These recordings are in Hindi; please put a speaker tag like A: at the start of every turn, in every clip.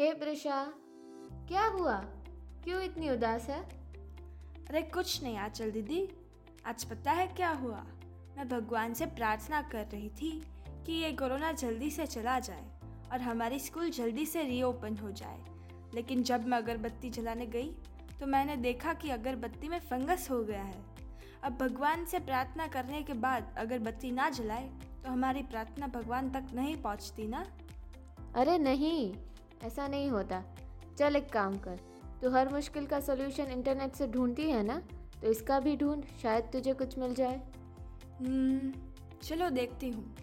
A: हे प्रिशा क्या हुआ? क्यों इतनी उदास है?
B: अरे कुछ नहीं आचल दीदी। आज पता है क्या हुआ? मैं भगवान से प्रार्थना कर रही थी कि ये कोरोना जल्दी से चला जाए और हमारी स्कूल जल्दी से रीओपन हो जाए। लेकिन जब मैं अगरबत्ती जलाने गई तो मैंने देखा कि अगरबत्ती में फंगस हो गया है। अब भगवान से प्रार्थना करने के बाद अगरबत्ती ना जलाए तो हमारी प्रार्थना भगवान तक नहीं पहुँचती ना?
A: अरे नहीं ऐसा नहीं होता। चल एक काम कर तू हर मुश्किल का सलूशन इंटरनेट से ढूंढती है ना तो इसका भी ढूंढ शायद तुझे कुछ मिल जाए।
B: हम्म, चलो देखती हूँ।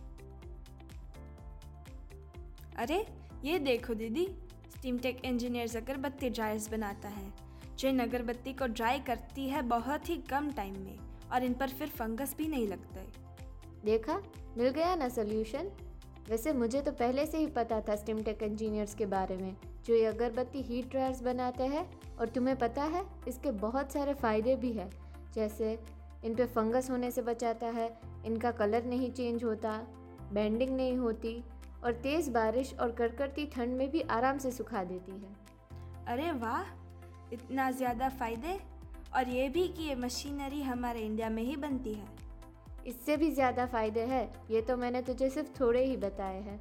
B: अरे ये देखो दीदी स्टीमटेक इंजीनियर्स अगरबत्ती ड्रायर्स बनाता है जो इन अगरबत्ती को ड्राई करती है बहुत ही कम टाइम में और इन पर फिर फंगस भी नहीं लगता है।
A: देखा मिल गया ना सोल्यूशन वैसे मुझे तो पहले से ही पता था स्टिमटेक इंजीनियर्स के बारे में, जो ये अगरबत्ती हीट ड्रायर्स बनाते हैं। और तुम्हें पता है, इसके बहुत सारे फ़ायदे भी हैं। जैसे, इन पे फंगस होने से बचाता है, इनका कलर नहीं चेंज होता, बेंडिंग नहीं होती, और तेज़ बारिश और कड़कड़ती ठंड में भी आराम से सुखा देती है।
B: अरे वाह, इतना ज़्यादा फ़ायदे? और ये भी कि ये मशीनरी हमारे इंडिया में ही बनती है।
A: इससे भी ज़्यादा फ़ायदे हैं। ये तो मैंने तुझे सिर्फ़ थोड़े ही बताए हैं।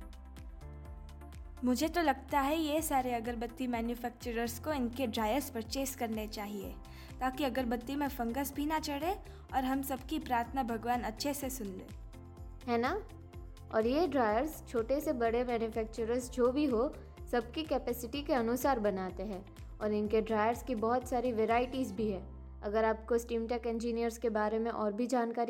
B: मुझे तो लगता है ये सारे अगरबत्ती मैन्युफैक्चरर्स को इनके ड्रायर्स परचेस करने चाहिए ताकि अगरबत्ती में फंगस भी ना चढ़े और हम सबकी प्रार्थना भगवान अच्छे से सुन ले।
A: है ना? और ये ड्रायर्स छोटे से बड़े मैन्युफैक्चरर्स जो भी हो सबकी कैपेसिटी के अनुसार बनाते हैं। और इनके ड्रायर्स की बहुत सारी वेराइटीज़ भी है। अगर आपको स्टीमटेक इंजीनियर्स के बारे में और भी जानकारी